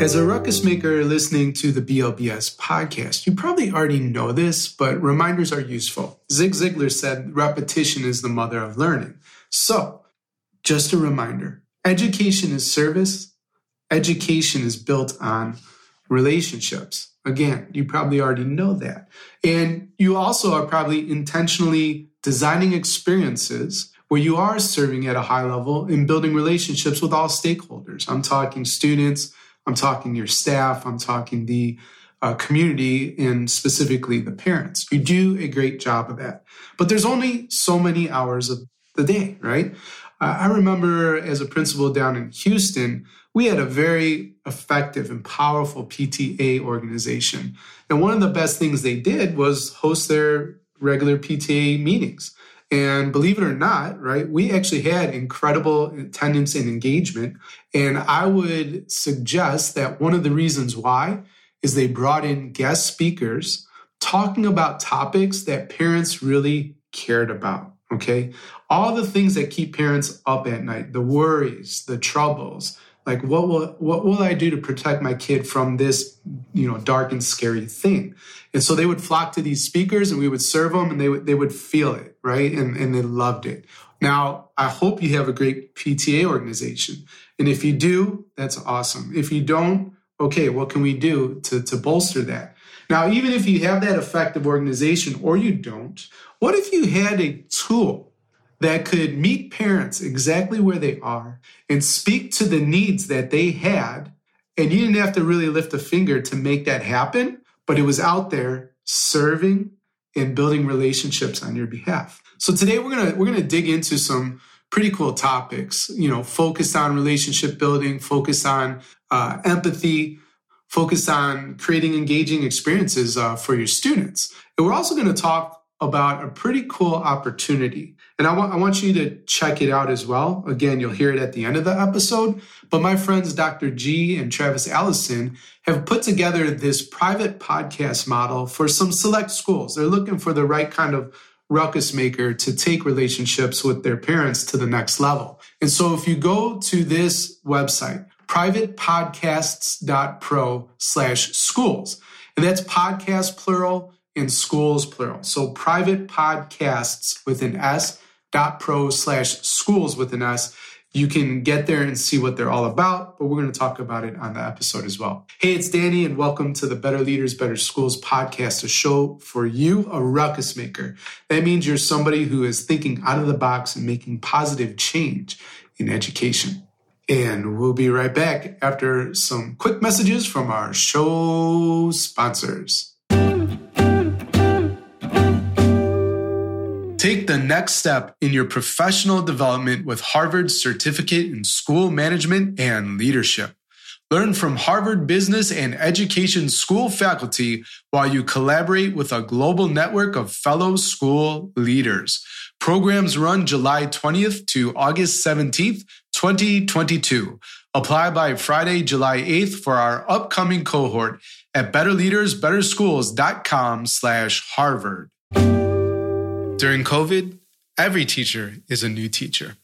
As a ruckus maker listening to the BLBS podcast, you probably already know this, but reminders are useful. Zig Ziglar said repetition is the mother of learning. So, just a reminder education is service, education is built on relationships. Again, you probably already know that. And you also are probably intentionally designing experiences where you are serving at a high level and building relationships with all stakeholders. I'm talking students, I'm talking your staff, I'm talking the uh, community, and specifically the parents. You do a great job of that. But there's only so many hours of the day, right? Uh, I remember as a principal down in Houston, we had a very effective and powerful PTA organization. And one of the best things they did was host their regular PTA meetings. And believe it or not, right, we actually had incredible attendance and engagement. And I would suggest that one of the reasons why is they brought in guest speakers talking about topics that parents really cared about. Okay. All the things that keep parents up at night, the worries, the troubles, like what will what will I do to protect my kid from this, you know, dark and scary thing? And so they would flock to these speakers and we would serve them and they would they would feel it, right? And and they loved it. Now, I hope you have a great PTA organization. And if you do, that's awesome. If you don't, okay, what can we do to, to bolster that? Now, even if you have that effective organization or you don't, what if you had a tool that could meet parents exactly where they are and speak to the needs that they had? And you didn't have to really lift a finger to make that happen, but it was out there serving and building relationships on your behalf. So today we're going to we're going to dig into some pretty cool topics, you know, focus on relationship building, focus on uh, empathy, focus on creating engaging experiences uh, for your students. And we're also going to talk about a pretty cool opportunity. And I want, I want you to check it out as well. Again, you'll hear it at the end of the episode. But my friends, Dr. G and Travis Allison, have put together this private podcast model for some select schools. They're looking for the right kind of ruckus maker to take relationships with their parents to the next level. And so if you go to this website, privatepodcasts.pro slash schools, and that's podcast plural and schools plural. So private podcasts with an S pro slash schools within us. You can get there and see what they're all about, but we're going to talk about it on the episode as well. Hey, it's Danny, and welcome to the Better Leaders, Better Schools podcast, a show for you, a ruckus maker. That means you're somebody who is thinking out of the box and making positive change in education. And we'll be right back after some quick messages from our show sponsors. Take the next step in your professional development with Harvard's certificate in school management and leadership. Learn from Harvard Business and Education School faculty while you collaborate with a global network of fellow school leaders. Programs run July 20th to August 17th, 2022. Apply by Friday, July 8th for our upcoming cohort at betterleadersbetterschools.com slash Harvard. During COVID, every teacher is a new teacher.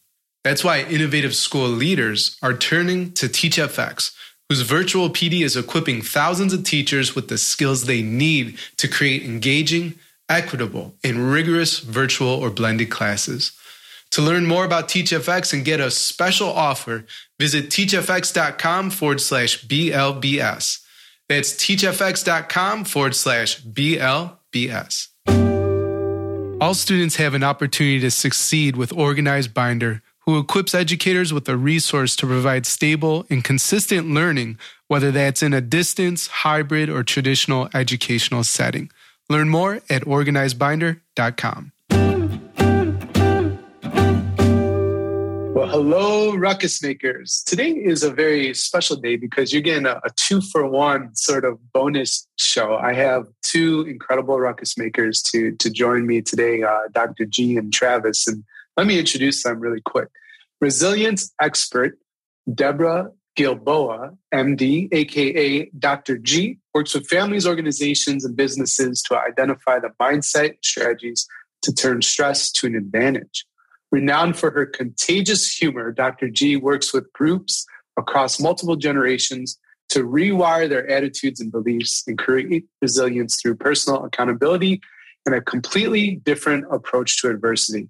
That's why innovative school leaders are turning to TeachFX, whose virtual PD is equipping thousands of teachers with the skills they need to create engaging, equitable, and rigorous virtual or blended classes. To learn more about TeachFX and get a special offer, visit teachfx.com forward slash BLBS. That's teachfx.com forward slash BLBS. All students have an opportunity to succeed with Organized Binder, who equips educators with a resource to provide stable and consistent learning, whether that's in a distance, hybrid, or traditional educational setting. Learn more at organizedbinder.com. Well, hello, ruckus makers. Today is a very special day because you're getting a, a, two for one sort of bonus show. I have two incredible ruckus makers to, to join me today, uh, Dr. G and Travis. And let me introduce them really quick. Resilience expert Deborah Gilboa, MD, aka Dr. G, works with families, organizations, and businesses to identify the mindset strategies to turn stress to an advantage. Renowned for her contagious humor, Dr. G works with groups across multiple generations to rewire their attitudes and beliefs and create resilience through personal accountability and a completely different approach to adversity.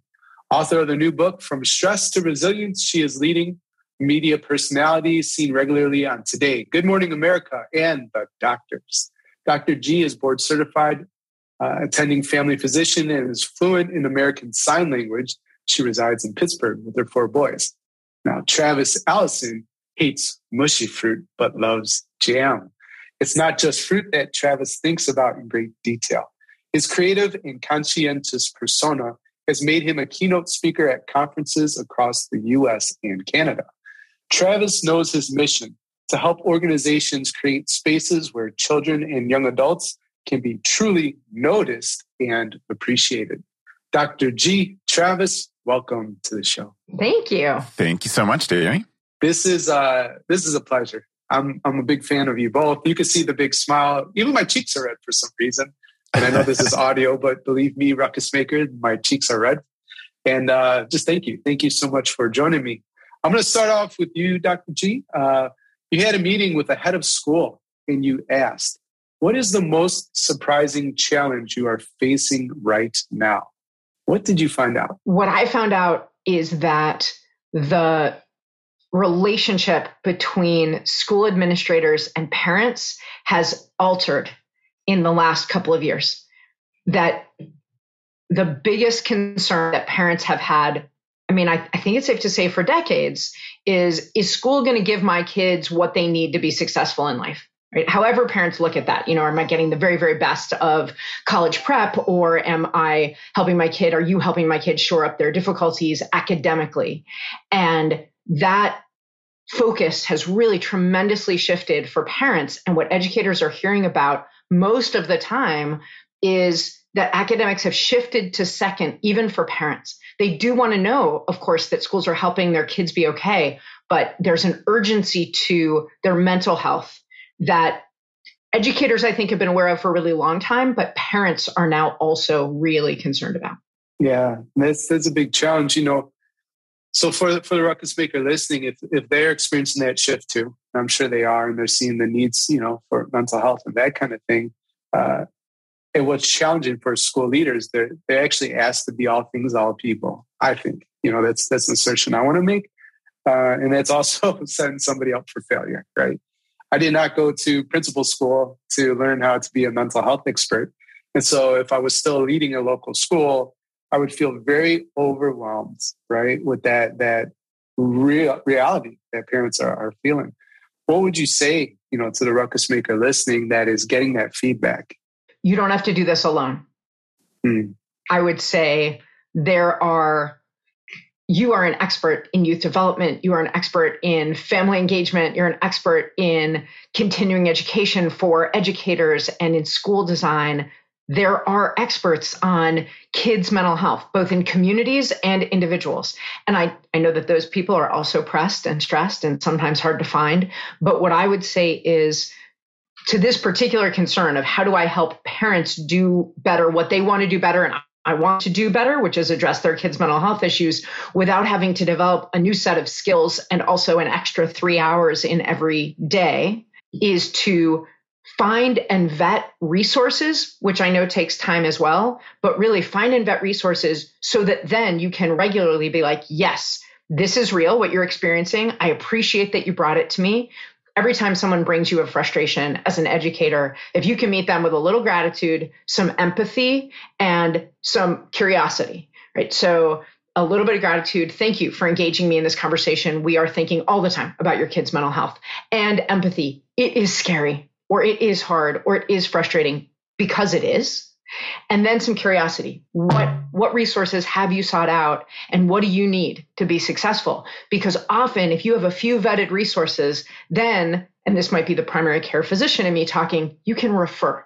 Author of the new book, From Stress to Resilience, she is leading media personality seen regularly on Today, Good Morning America, and The Doctors. Dr. G is board certified, uh, attending family physician, and is fluent in American Sign Language. She resides in Pittsburgh with her four boys. Now, Travis Allison hates mushy fruit but loves jam. It's not just fruit that Travis thinks about in great detail. His creative and conscientious persona has made him a keynote speaker at conferences across the US and Canada. Travis knows his mission to help organizations create spaces where children and young adults can be truly noticed and appreciated. Dr. G. Travis, welcome to the show. Thank you. Thank you so much, Jamie. This is uh this is a pleasure. I'm I'm a big fan of you both. You can see the big smile. Even my cheeks are red for some reason. And I know this is audio, but believe me, Ruckus Maker, my cheeks are red. And uh, just thank you. Thank you so much for joining me. I'm going to start off with you, Dr. G. Uh, you had a meeting with a head of school and you asked, What is the most surprising challenge you are facing right now? What did you find out? What I found out is that the relationship between school administrators and parents has altered in the last couple of years. That the biggest concern that parents have had, I mean, I, I think it's safe to say for decades, is is school going to give my kids what they need to be successful in life? Right? However, parents look at that, you know, am I getting the very, very best of college prep or am I helping my kid? Are you helping my kid shore up their difficulties academically? And that focus has really tremendously shifted for parents. And what educators are hearing about most of the time is that academics have shifted to second, even for parents. They do want to know, of course, that schools are helping their kids be okay, but there's an urgency to their mental health that educators, I think, have been aware of for a really long time, but parents are now also really concerned about. Yeah, that's that's a big challenge. You know, so for for the ruckus maker listening, if if they're experiencing that shift too, I'm sure they are, and they're seeing the needs, you know, for mental health and that kind of thing. Uh, and what's challenging for school leaders, they're they're actually asked to be all things, all people. I think you know that's that's an assertion I want to make, uh, and that's also setting somebody up for failure, right? I did not go to principal school to learn how to be a mental health expert, and so if I was still leading a local school, I would feel very overwhelmed, right, with that that real reality that parents are, are feeling. What would you say, you know, to the ruckus maker listening that is getting that feedback? You don't have to do this alone. Hmm. I would say there are you are an expert in youth development. You are an expert in family engagement. You're an expert in continuing education for educators and in school design there are experts on kids' mental health, both in communities and individuals. And I, I know that those people are also pressed and stressed and sometimes hard to find. But what I would say is to this particular concern of how do I help parents do better what they want to do better and I want to do better, which is address their kids' mental health issues without having to develop a new set of skills and also an extra three hours in every day, is to find and vet resources, which I know takes time as well, but really find and vet resources so that then you can regularly be like, yes, this is real, what you're experiencing. I appreciate that you brought it to me. Every time someone brings you a frustration as an educator, if you can meet them with a little gratitude, some empathy, and some curiosity, right? So, a little bit of gratitude. Thank you for engaging me in this conversation. We are thinking all the time about your kids' mental health and empathy. It is scary or it is hard or it is frustrating because it is and then some curiosity what what resources have you sought out and what do you need to be successful because often if you have a few vetted resources then and this might be the primary care physician in me talking you can refer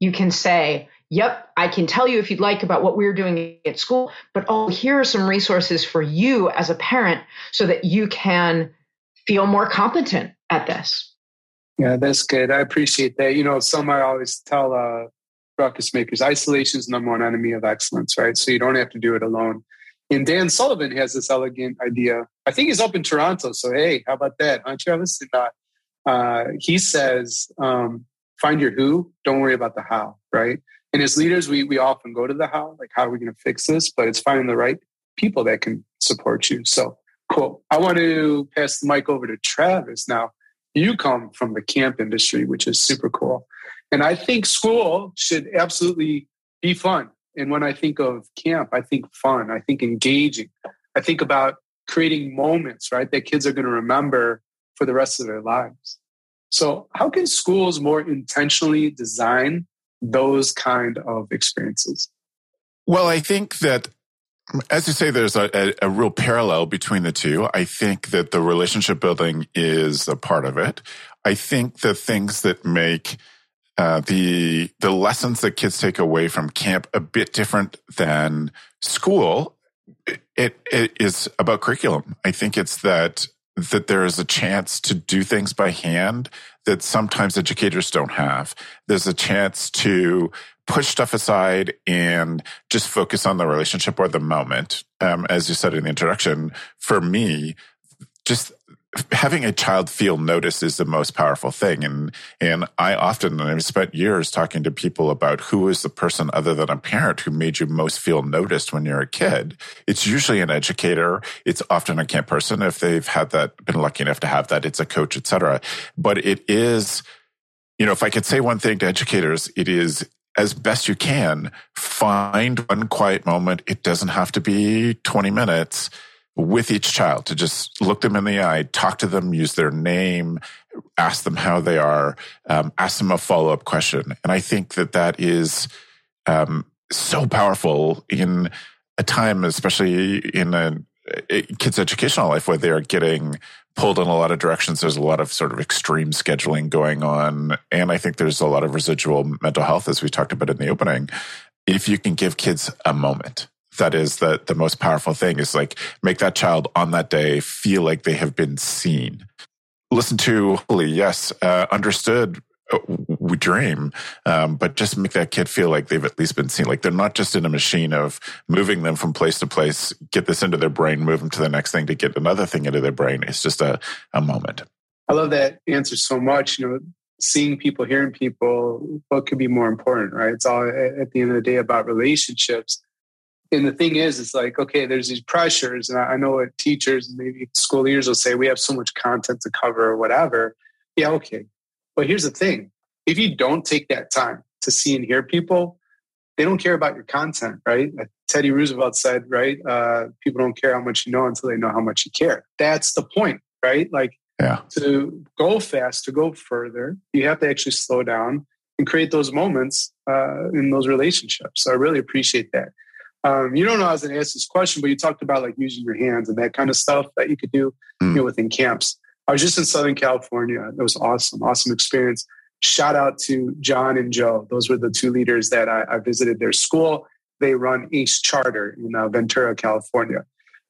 you can say yep i can tell you if you'd like about what we're doing at school but oh here are some resources for you as a parent so that you can feel more competent at this yeah, that's good. I appreciate that. You know, some I always tell uh, ruckus makers isolation is number one enemy of excellence, right? So you don't have to do it alone. And Dan Sullivan has this elegant idea. I think he's up in Toronto. So, hey, how about that, huh, Travis? Uh, Uh, he says, um, find your who, don't worry about the how, right? And as leaders, we, we often go to the how, like, how are we going to fix this? But it's finding the right people that can support you. So, cool. I want to pass the mic over to Travis now. You come from the camp industry, which is super cool. And I think school should absolutely be fun. And when I think of camp, I think fun, I think engaging. I think about creating moments, right, that kids are going to remember for the rest of their lives. So, how can schools more intentionally design those kind of experiences? Well, I think that as you say, there's a, a, a, real parallel between the two. I think that the relationship building is a part of it. I think the things that make uh, the the lessons that kids take away from camp a bit different than school. It, it is about curriculum. I think it's that that there is a chance to do things by hand that sometimes educators don't have. There's a chance to push stuff aside and just focus on the relationship or the moment. Um, as you said in the introduction, for me, just having a child feel noticed is the most powerful thing. And, and I often, and I've spent years talking to people about who is the person other than a parent who made you most feel noticed when you're a kid. It's usually an educator. It's often a camp person. If they've had that, been lucky enough to have that, it's a coach, etc. But it is, you know, if I could say one thing to educators, it is as best you can, find one quiet moment. It doesn't have to be 20 minutes with each child to just look them in the eye, talk to them, use their name, ask them how they are, um, ask them a follow up question. And I think that that is um, so powerful in a time, especially in a, a kid's educational life where they are getting pulled in a lot of directions. There's a lot of sort of extreme scheduling going on. And I think there's a lot of residual mental health, as we talked about in the opening. If you can give kids a moment, that is the, the most powerful thing is like make that child on that day feel like they have been seen. Listen to, yes, uh, understood uh, we dream, um, but just make that kid feel like they've at least been seen. Like they're not just in a machine of moving them from place to place, get this into their brain, move them to the next thing to get another thing into their brain. It's just a, a moment. I love that answer so much. You know, seeing people, hearing people, what could be more important, right? It's all at the end of the day about relationships and the thing is, it's like, okay, there's these pressures. And I know what teachers and maybe school leaders will say, we have so much content to cover or whatever. Yeah, okay. But here's the thing if you don't take that time to see and hear people, they don't care about your content, right? Teddy Roosevelt said, right? Uh, people don't care how much you know until they know how much you care. That's the point, right? Like, yeah. to go fast, to go further, you have to actually slow down and create those moments uh, in those relationships. So I really appreciate that. Um, you don't know I was going to ask this question, but you talked about like using your hands and that kind of stuff that you could do mm. you know, within camps. I was just in Southern California. It was awesome, awesome experience. Shout out to John and Joe. Those were the two leaders that I, I visited their school. They run Ace Charter in uh, Ventura, California.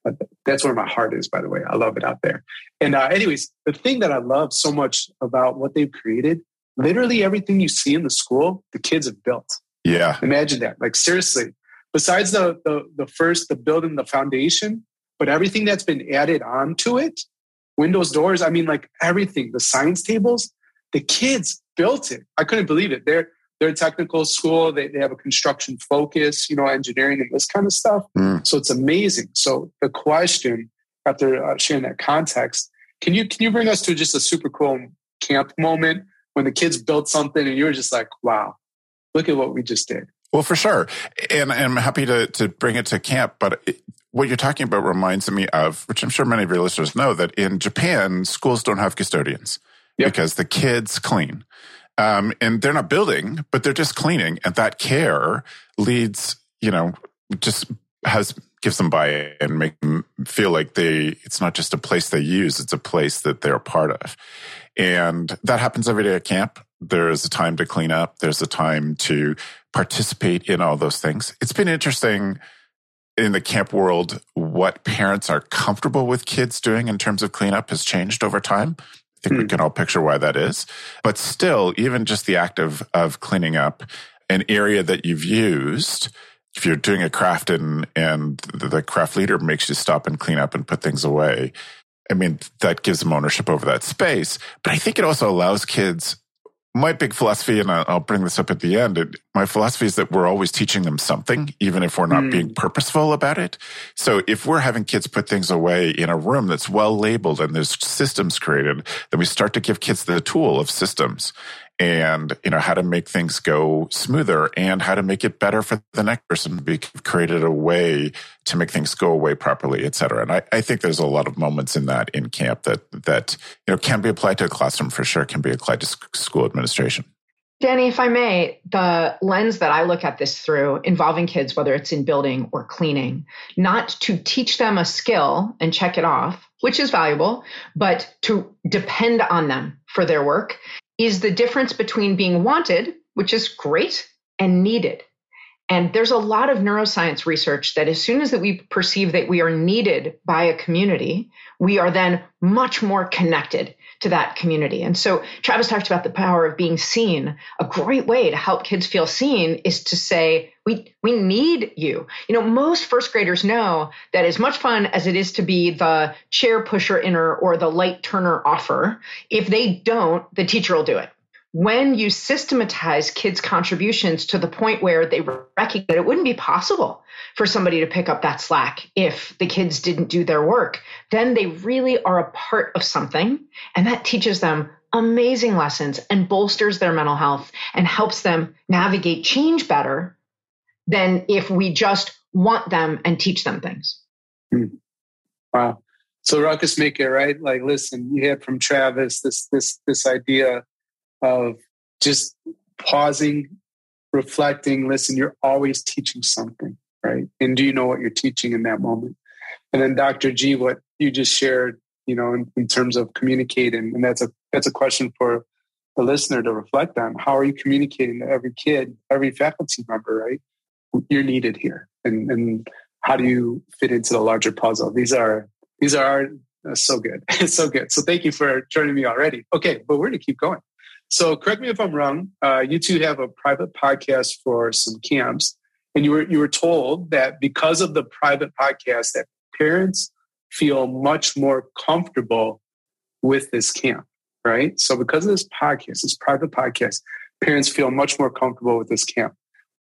Uh, that's where my heart is, by the way. I love it out there. And, uh, anyways, the thing that I love so much about what they've created, literally everything you see in the school, the kids have built. Yeah. Imagine that. Like, seriously, besides the, the, the first, the building, the foundation, but everything that's been added on to it, windows, doors, I mean, like everything, the science tables, the kids built it. I couldn't believe it. They're, they're a technical school. They, they have a construction focus, you know, engineering and this kind of stuff. Mm. So it's amazing. So the question after uh, sharing that context, can you, can you bring us to just a super cool camp moment when the kids built something and you were just like, wow, look at what we just did. Well, for sure. And, and I'm happy to, to bring it to camp. But it, what you're talking about reminds me of, which I'm sure many of your listeners know, that in Japan, schools don't have custodians yep. because the kids clean. Um, and they're not building, but they're just cleaning. And that care leads, you know, just has gives them buy-in and make them feel like they it's not just a place they use, it's a place that they're a part of. And that happens every day at camp. There is a time to clean up. There's a time to participate in all those things. It's been interesting in the camp world what parents are comfortable with kids doing in terms of cleanup has changed over time. I think mm. we hmm. can all picture why that is. But still, even just the act of, of cleaning up an area that you've used, if you're doing a craft and, and the craft leader makes you stop and clean up and put things away, I mean, that gives them ownership over that space. But I think it also allows kids my big philosophy, and I'll bring this up at the end, it, my philosophy is that we're always teaching them something, even if we're not mm. being purposeful about it. So if we're having kids put things away in a room that's well labeled and there's systems created, then we start to give kids the tool of systems and you know how to make things go smoother and how to make it better for the next person we've created a way to make things go away properly et cetera. And I, I, think there's a lot of moments in that in camp that that you know can be applied to a classroom for sure can be applied to school administration. Danny, if I may, the lens that I look at this through involving kids, whether it's in building or cleaning, not to teach them a skill and check it off, which is valuable, but to depend on them for their work is the difference between being wanted, which is great, and needed. And there's a lot of neuroscience research that as soon as that we perceive that we are needed by a community, we are then much more connected to that community. And so Travis talked about the power of being seen. A great way to help kids feel seen is to say, we, we need you. You know, most first graders know that as much fun as it is to be the chair pusher inner or the light turner offer, if they don't, the teacher will do it when you systematize kids' contributions to the point where they recognize that it wouldn't be possible for somebody to pick up that slack if the kids didn't do their work, then they really are a part of something. And that teaches them amazing lessons and bolsters their mental health and helps them navigate change better than if we just want them and teach them things. Hmm. Wow. So ruckus maker, right? Like, listen, you had from Travis this this this idea of just pausing, reflecting, listen, you're always teaching something, right? And do you know what you're teaching in that moment? And then Dr. G, what you just shared, you know, in, in terms of communicating, and that's a that's a question for the listener to reflect on. How are you communicating to every kid, every faculty member, right? You're needed here. And and how do you fit into the larger puzzle? These are these are uh, so good. so good. So thank you for joining me already. Okay, but we're gonna keep going. So correct me if I'm wrong. Uh, you two have a private podcast for some camps, and you were you were told that because of the private podcast, that parents feel much more comfortable with this camp, right? So because of this podcast, this private podcast, parents feel much more comfortable with this camp.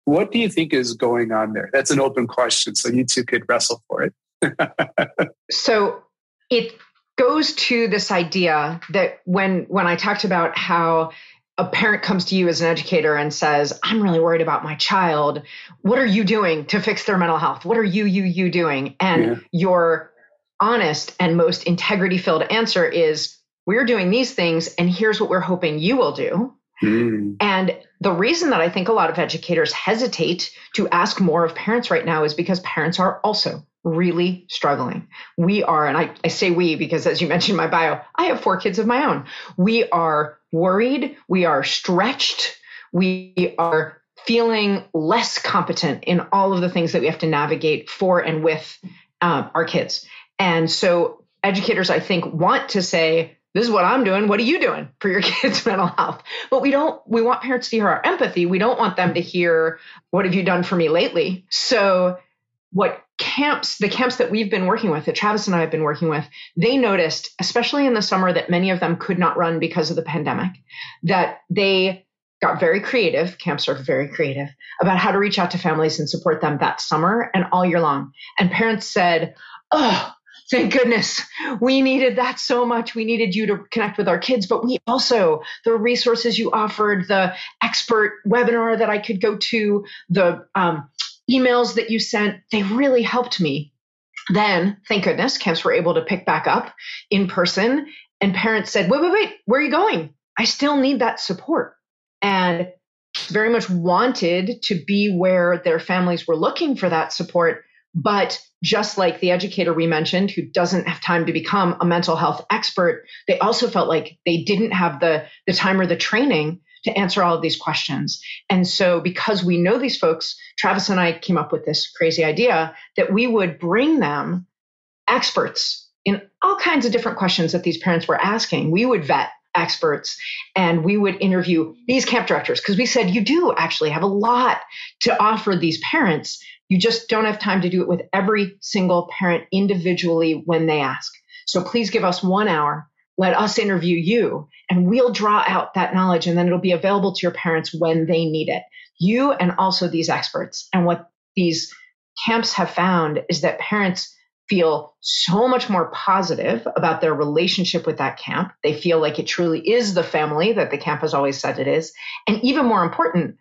What do you think is going on there? That's an open question, so you two could wrestle for it. so it goes to this idea that when when I talked about how a parent comes to you as an educator and says, I'm really worried about my child. What are you doing to fix their mental health? What are you, you, you doing? And yeah. your honest and most integrity filled answer is, We're doing these things, and here's what we're hoping you will do. Mm. And the reason that I think a lot of educators hesitate to ask more of parents right now is because parents are also really struggling. We are, and I, I say we because as you mentioned in my bio, I have four kids of my own. We are worried, we are stretched, we are feeling less competent in all of the things that we have to navigate for and with uh, our kids. And so educators, I think, want to say, this is what I'm doing. What are you doing for your kids' mental health? But we don't, we want parents to hear our empathy. We don't want them to hear, what have you done for me lately? So what camps, the camps that we've been working with, that Travis and I have been working with, they noticed, especially in the summer, that many of them could not run because of the pandemic, that they got very creative. Camps are very creative about how to reach out to families and support them that summer and all year long. And parents said, Oh, thank goodness we needed that so much we needed you to connect with our kids but we also the resources you offered the expert webinar that i could go to the um, emails that you sent, they really helped me. Then, thank goodness, camps were able to pick back up in person. And parents said, wait, wait, wait, where are you going? I still need that support. And very much wanted to be where their families were looking for that support. But just like the educator we mentioned, who doesn't have time to become a mental health expert, they also felt like they didn't have the, the time or the training to answer all of these questions. And so, because we know these folks, Travis and I came up with this crazy idea that we would bring them experts in all kinds of different questions that these parents were asking. We would vet experts and we would interview these camp directors because we said you do actually have a lot to offer these parents. You just don't have time to do it with every single parent individually when they ask. So please give us one hour. Let us interview you and we'll draw out that knowledge and then it'll be available to your parents when they need it. You and also these experts. And what these camps have found is that parents feel so much more positive about their relationship with that camp. They feel like it truly is the family that the camp has always said it is. And even more important,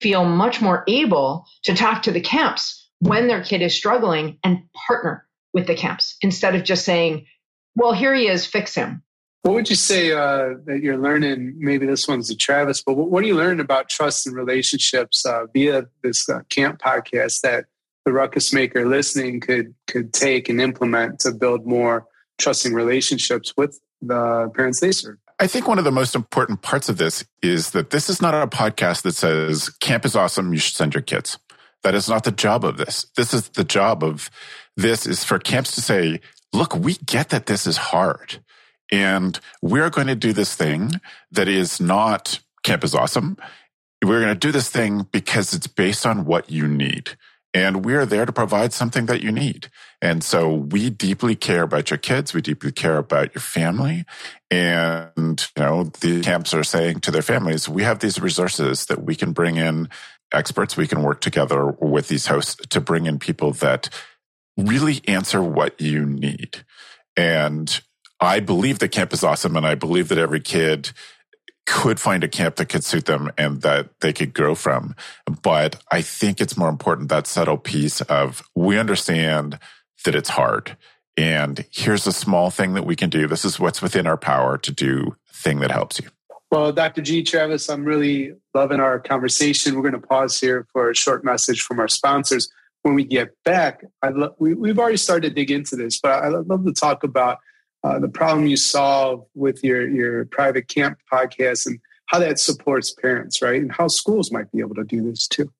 feel much more able to talk to the camps when their kid is struggling and partner with the camps instead of just saying, well, here he is, fix him. What would you say uh, that you're learning? Maybe this one's to Travis, but what, what are you learning about trust and relationships uh, via this uh, camp podcast that the ruckus maker listening could could take and implement to build more trusting relationships with the parents they serve. I think one of the most important parts of this is that this is not a podcast that says camp is awesome, you should send your kids. That is not the job of this. This is the job of this is for camps to say, look, we get that this is hard. And we're going to do this thing that is not camp is awesome. We're going to do this thing because it's based on what you need. And we are there to provide something that you need. And so we deeply care about your kids. We deeply care about your family. And, you know, the camps are saying to their families, we have these resources that we can bring in experts. We can work together with these hosts to bring in people that really answer what you need. And I believe that camp is awesome. And I believe that every kid could find a camp that could suit them and that they could grow from. But I think it's more important that subtle piece of we understand that it's hard. And here's a small thing that we can do. This is what's within our power to do thing that helps you. Well, Dr. G. Travis, I'm really loving our conversation. We're going to pause here for a short message from our sponsors. When we get back, I lo- we, we've already started to dig into this, but I'd love to talk about uh, the problem you solve with your, your private camp podcast and how that supports parents, right? And how schools might be able to do this too.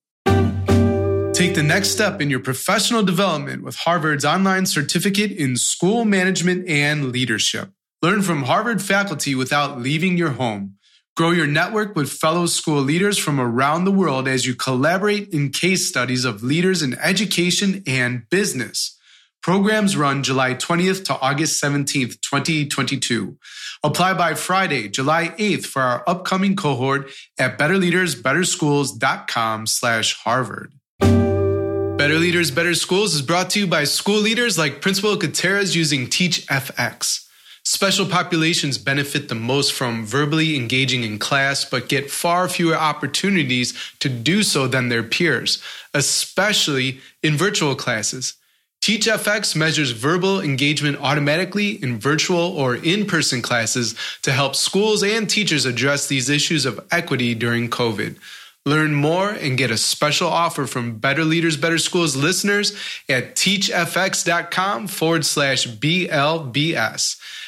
Take the next step in your professional development with Harvard's online certificate in school management and leadership. Learn from Harvard faculty without leaving your home. Grow your network with fellow school leaders from around the world as you collaborate in case studies of leaders in education and business. Programs run July 20th to August 17th, 2022. Apply by Friday, July 8th for our upcoming cohort at betterleadersbetterschools.com slash Harvard. Better Leaders, Better Schools is brought to you by school leaders like Principal Gutierrez using TeachFX. Special populations benefit the most from verbally engaging in class, but get far fewer opportunities to do so than their peers, especially in virtual classes. TeachFX measures verbal engagement automatically in virtual or in person classes to help schools and teachers address these issues of equity during COVID. Learn more and get a special offer from Better Leaders, Better Schools listeners at teachfx.com forward slash BLBS.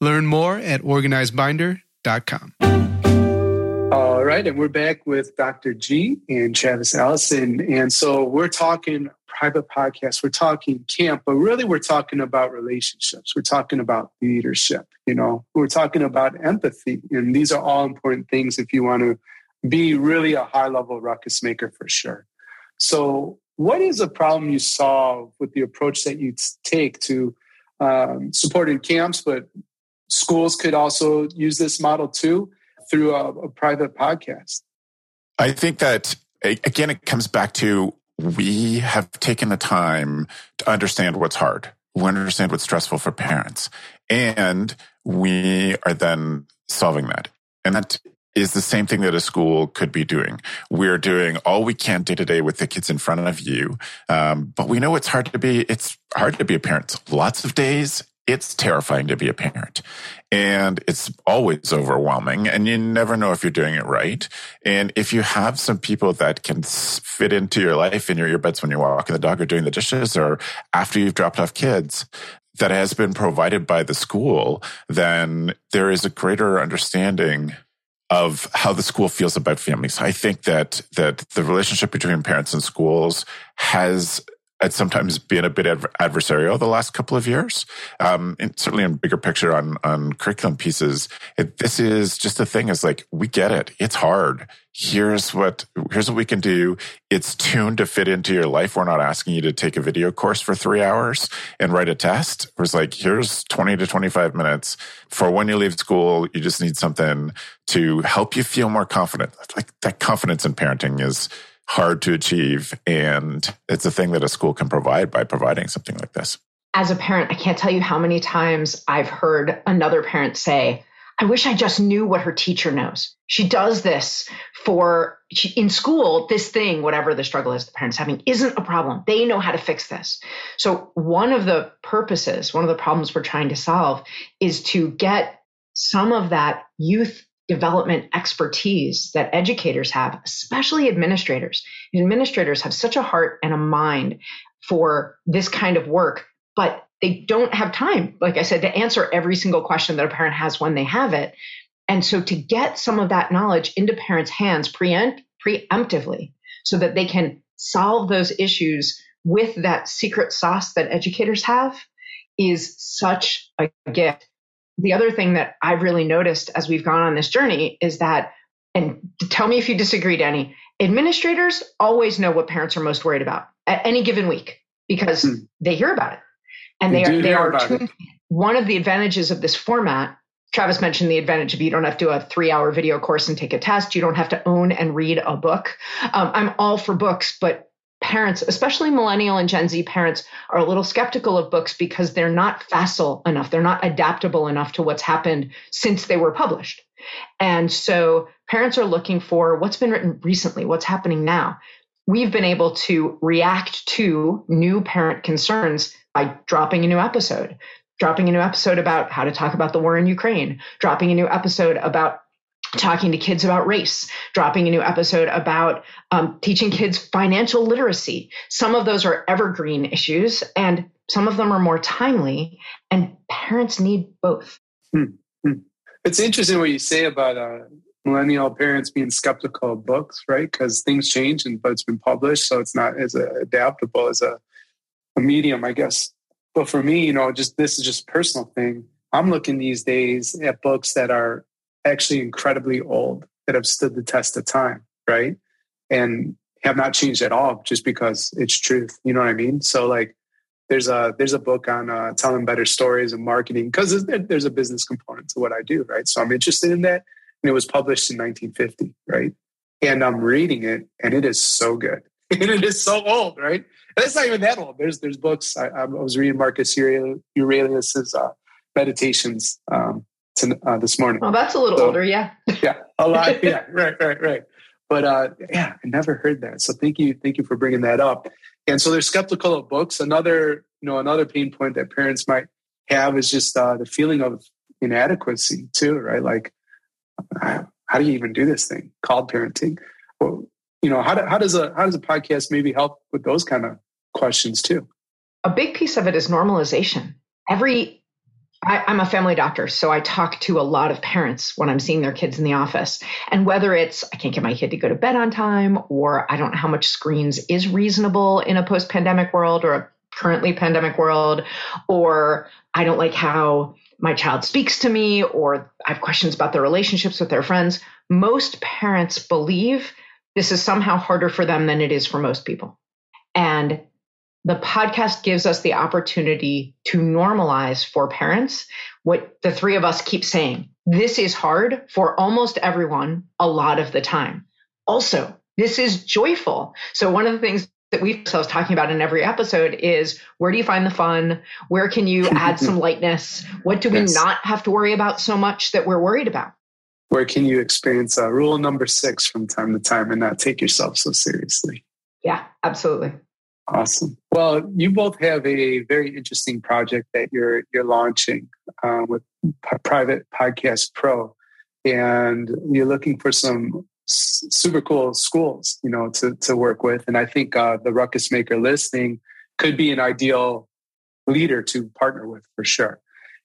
Learn more at organizedbinder.com. All right, and we're back with Dr. G and Travis Allison. And so we're talking private podcast, we're talking camp, but really we're talking about relationships. We're talking about leadership, you know, we're talking about empathy. And these are all important things if you want to be really a high level ruckus maker for sure. So, what is a problem you solve with the approach that you take to um, supporting camps, but schools could also use this model too? through a, a private podcast? I think that again, it comes back to we have taken the time to understand what's hard. We understand what's stressful for parents. And we are then solving that. And that is the same thing that a school could be doing. We're doing all we can day to day with the kids in front of you. Um, but we know it's hard to be, it's hard to be a parent. Lots of days it's terrifying to be a parent and it's always overwhelming and you never know if you're doing it right. And if you have some people that can fit into your life in your earbuds when you're walking the dog or doing the dishes or after you've dropped off kids, that has been provided by the school, then there is a greater understanding of how the school feels about families. I think that that the relationship between parents and schools has it's sometimes been a bit adversarial the last couple of years. Um, certainly in bigger picture on on curriculum pieces, it, this is just the thing is like we get it. It's hard. Here's what here's what we can do. It's tuned to fit into your life. We're not asking you to take a video course for three hours and write a test. It was like here's twenty to twenty five minutes for when you leave school. You just need something to help you feel more confident. Like that confidence in parenting is hard to achieve. And it's a thing that a school can provide by providing something like this. As a parent, I can't tell you how many times I've heard another parent say, I wish I just knew what her teacher knows. She does this for in school, this thing, whatever the struggle is the parent's having, isn't a problem. They know how to fix this. So, one of the purposes, one of the problems we're trying to solve is to get some of that youth development expertise that educators have, especially administrators. Administrators have such a heart and a mind for this kind of work, but they don't have time, like I said, to answer every single question that a parent has when they have it. And so to get some of that knowledge into parents' hands preempt, preemptively so that they can solve those issues with that secret sauce that educators have is such a gift the other thing that I've really noticed as we've gone on this journey is that, and tell me if you disagree, Danny, administrators always know what parents are most worried about at any given week because hmm. they hear about it. And they, they are, they are tuned. One of the advantages of this format, Travis mentioned the advantage of you don't have to do a three hour video course and take a test. You don't have to own and read a book. Um, I'm all for books, but parents, especially millennial and Gen Z parents, are a little skeptical of books because they're not facile enough. They're not adaptable enough to what's happened since they were published. And so parents are looking for what's been written recently, what's happening now. We've been able to react to new parent concerns by dropping a new episode, dropping a new episode about how to talk about the war in Ukraine, dropping a new episode about talking to kids about race, dropping a new episode about um, teaching kids financial literacy. Some of those are evergreen issues, and some of them are more timely, and parents need both. Hmm. hmm. It's interesting what you say about uh, millennial parents being skeptical of books, right? Because things change, and but it's been published, so it's not as uh, adaptable as a, a medium, I guess. But for me, you know, just this is just personal thing. I'm looking these days at books that are actually incredibly old that have stood the test of time, right? And have not changed at all just because it's truth. You know what I mean? So like there's a there's a book on uh, telling better stories and marketing because there's a business component to what I do, right? So I'm interested in that, and it was published in 1950, right? And I'm reading it, and it is so good, and it is so old, right? And it's not even that old. There's there's books. I, I was reading Marcus Aurelius's uh, Meditations um, to, uh, this morning. Oh, that's a little so, older, yeah. yeah, a lot. Yeah, right, right, right. But uh, yeah, I never heard that. So thank you, thank you for bringing that up. And so they're skeptical of books. Another, you know, another pain point that parents might have is just uh, the feeling of inadequacy too, right? Like, how do you even do this thing called parenting? Well, you know, how, do, how does a how does a podcast maybe help with those kind of questions too? A big piece of it is normalization. Every I, am a family doctor, so I talk to a lot of parents when I'm seeing their kids in the office. And whether it's I can't get my kid to go to bed on time, or I don't know how much screens is reasonable in a post pandemic world or a currently pandemic world, or I don't like how my child speaks to me, or I have questions about their relationships with their friends. Most parents believe this is somehow harder for them than it is for most people. And the podcast gives us the opportunity to normalize for parents what the three of us keep saying. This is hard for almost everyone a lot of the time. Also, this is joyful. So one of the things that we've ourselves talking about in every episode is where do you find the fun? Where can you add some lightness? What do we yes. not have to worry about so much that we're worried about? Where can you experience uh, rule number six from time to time and not take yourself so seriously? Yeah, absolutely. Awesome. Well, you both have a very interesting project that you're you're launching uh, with P- Private Podcast Pro, and you're looking for some s- super cool schools, you know, to to work with. And I think uh, the Ruckus Maker listing could be an ideal leader to partner with for sure.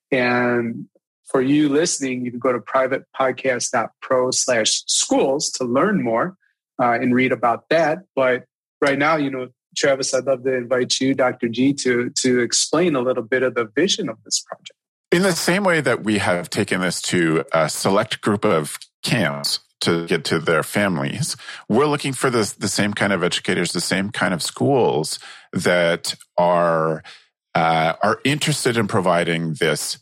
And for you listening, you can go to privatepodcast.pro slash schools to learn more uh, and read about that. But right now, you know, Travis, I'd love to invite you, Dr. G, to, to explain a little bit of the vision of this project. In the same way that we have taken this to a select group of camps to get to their families, we're looking for the, the same kind of educators, the same kind of schools that are uh, are interested in providing this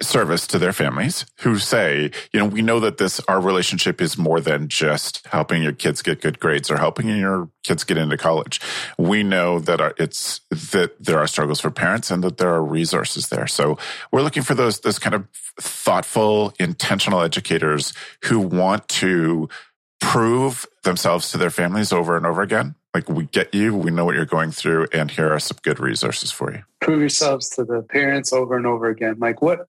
service to their families who say, you know, we know that this, our relationship is more than just helping your kids get good grades or helping your kids get into college. We know that our, it's, that there are struggles for parents and that there are resources there. So we're looking for those, those kind of thoughtful, intentional educators who want to prove themselves to their families over and over again. Like we get you, we know what you're going through, and here are some good resources for you. Prove yourselves to the parents over and over again. Like what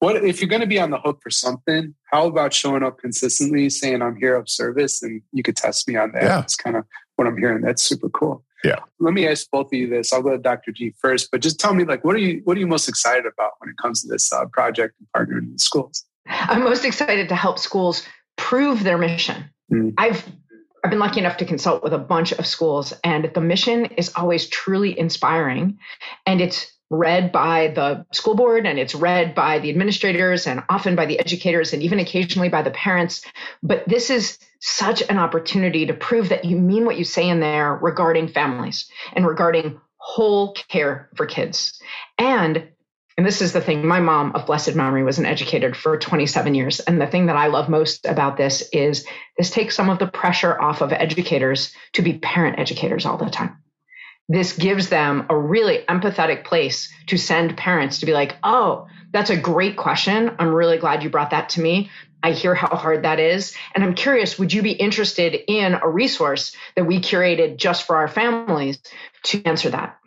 what if you're going to be on the hook for something how about showing up consistently saying i'm here of service and you could test me on that yeah. that's kind of what i'm hearing that's super cool yeah let me ask both of you this i'll go to dr g first but just tell me like what are you what are you most excited about when it comes to this uh, project and partnering with schools i'm most excited to help schools prove their mission mm. i've I've been lucky enough to consult with a bunch of schools, and the mission is always truly inspiring. And it's read by the school board and it's read by the administrators and often by the educators and even occasionally by the parents. But this is such an opportunity to prove that you mean what you say in there regarding families and regarding whole care for kids. And and this is the thing my mom of blessed memory was an educator for 27 years and the thing that i love most about this is this takes some of the pressure off of educators to be parent educators all the time this gives them a really empathetic place to send parents to be like, oh, that's a great question. I'm really glad you brought that to me. I hear how hard that is. And I'm curious, would you be interested in a resource that we curated just for our families to answer that?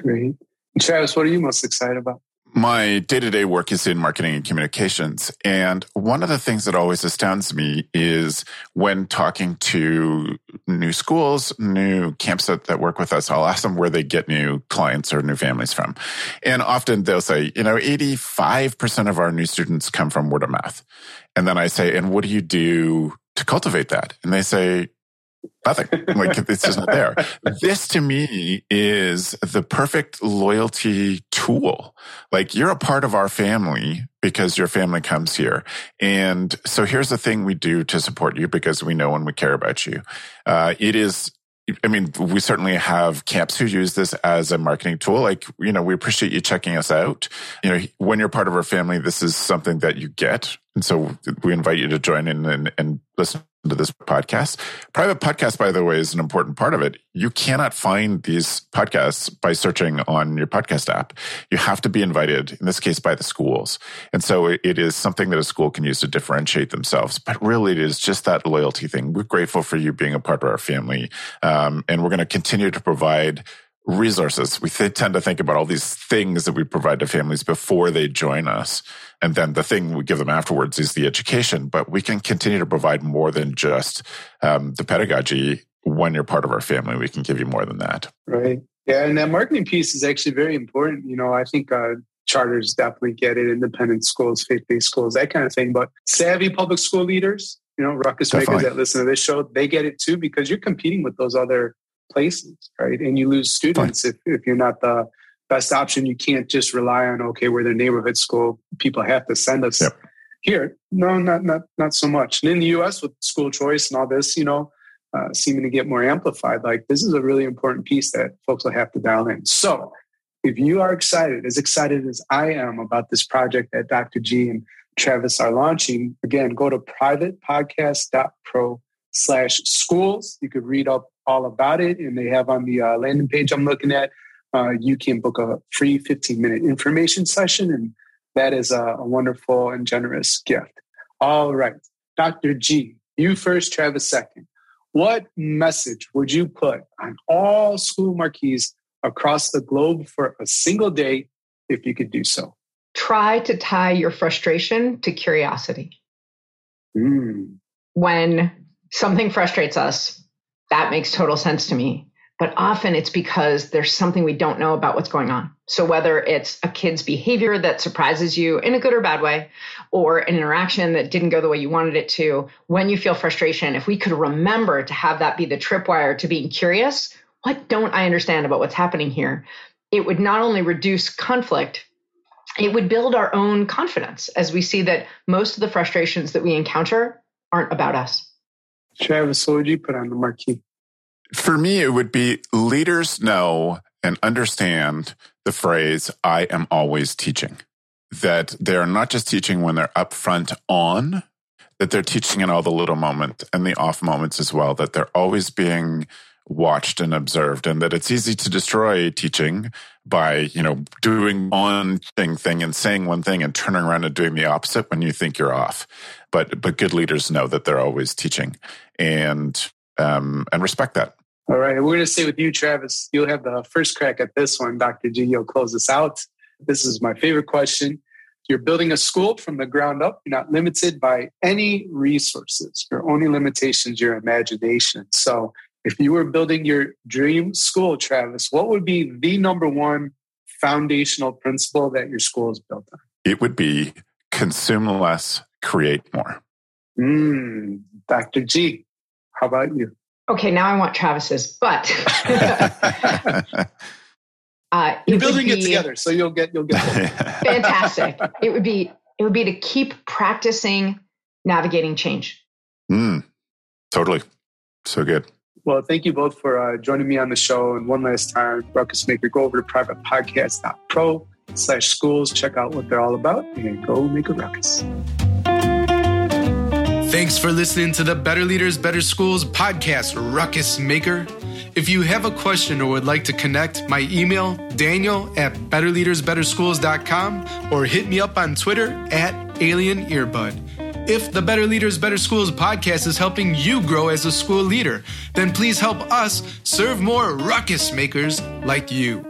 Great. Travis, what are you most excited about? My day to day work is in marketing and communications. And one of the things that always astounds me is when talking to new schools, new camps that, that work with us, I'll ask them where they get new clients or new families from. And often they'll say, you know, 85% of our new students come from word of mouth. And then I say, and what do you do to cultivate that? And they say, nothing. Like it's just not there. This to me is the perfect loyalty tool. Like you're a part of our family because your family comes here. And so here's the thing we do to support you because we know and we care about you. Uh, it is I mean, we certainly have camps who use this as a marketing tool. Like, you know, we appreciate you checking us out. You know, when you're part of our family, this is something that you get. And so we invite you to join in and, and listen to this podcast. Private podcast, by the way, is an important part of it. You cannot find these podcasts by searching on your podcast app. You have to be invited, in this case, by the schools. And so it is something that a school can use to differentiate themselves. But really, it is just that loyalty thing. We're grateful for you being a part of our family. Um, and we're going to continue to provide resources. We th- tend to think about all these things that we provide to families before they join us. And then the thing we give them afterwards is the education. But we can continue to provide more than just um, the pedagogy. When you're part of our family, we can give you more than that. Right. Yeah. And that marketing piece is actually very important. You know, I think uh, charters definitely get it, independent schools, faith based schools, that kind of thing. But savvy public school leaders, you know, ruckus definitely. makers that listen to this show, they get it too because you're competing with those other places, right? And you lose students if, if you're not the best option. You can't just rely on okay, we're the neighborhood school. People have to send us yep. here. No, not not not so much. And in the U.S. with school choice and all this, you know, uh, seeming to get more amplified. Like this is a really important piece that folks will have to dial in. So, if you are excited, as excited as I am about this project that Dr. G and Travis are launching, again, go to privatepodcast.pro slash schools. You could read up all about it, and they have on the uh, landing page I'm looking at uh, you can book a free 15 minute information session. And that is a, a wonderful and generous gift. All right. Dr. G, you first, Travis second. What message would you put on all school marquees across the globe for a single day if you could do so? Try to tie your frustration to curiosity. Mm. When something frustrates us, that makes total sense to me but often it's because there's something we don't know about what's going on. So whether it's a kid's behavior that surprises you in a good or bad way, or an interaction that didn't go the way you wanted it to, when you feel frustration, if we could remember to have that be the tripwire to being curious, what don't I understand about what's happening here? It would not only reduce conflict, it would build our own confidence as we see that most of the frustrations that we encounter aren't about us. Travis, what would you put on the marquee? For me, it would be leaders know and understand the phrase, I am always teaching. That they're not just teaching when they're upfront on, that they're teaching in all the little moments and the off moments as well, that they're always being watched and observed and that it's easy to destroy teaching by you know doing one thing thing and saying one thing and turning around and doing the opposite when you think you're off but but good leaders know that they're always teaching and um and respect that all right we're going to stay with you travis you'll have the first crack at this one dr g you'll close us out this is my favorite question you're building a school from the ground up you're not limited by any resources your only limitations your imagination so if you were building your dream school, Travis, what would be the number one foundational principle that your school is built on? It would be consume less, create more. Mm, Dr. G, how about you? Okay, now I want Travis's, but uh, you're building be, it together, so you'll get you'll get fantastic. It would be it would be to keep practicing navigating change. Mm, totally, so good. Well, thank you both for uh, joining me on the show. And one last time, Ruckus Maker, go over to privatepodcast.pro slash schools, check out what they're all about, and go make a ruckus. Thanks for listening to the Better Leaders, Better Schools podcast, Ruckus Maker. If you have a question or would like to connect, my email, daniel at betterleadersbetterschools.com or hit me up on Twitter at Alien Earbud. If the Better Leaders, Better Schools podcast is helping you grow as a school leader, then please help us serve more ruckus makers like you.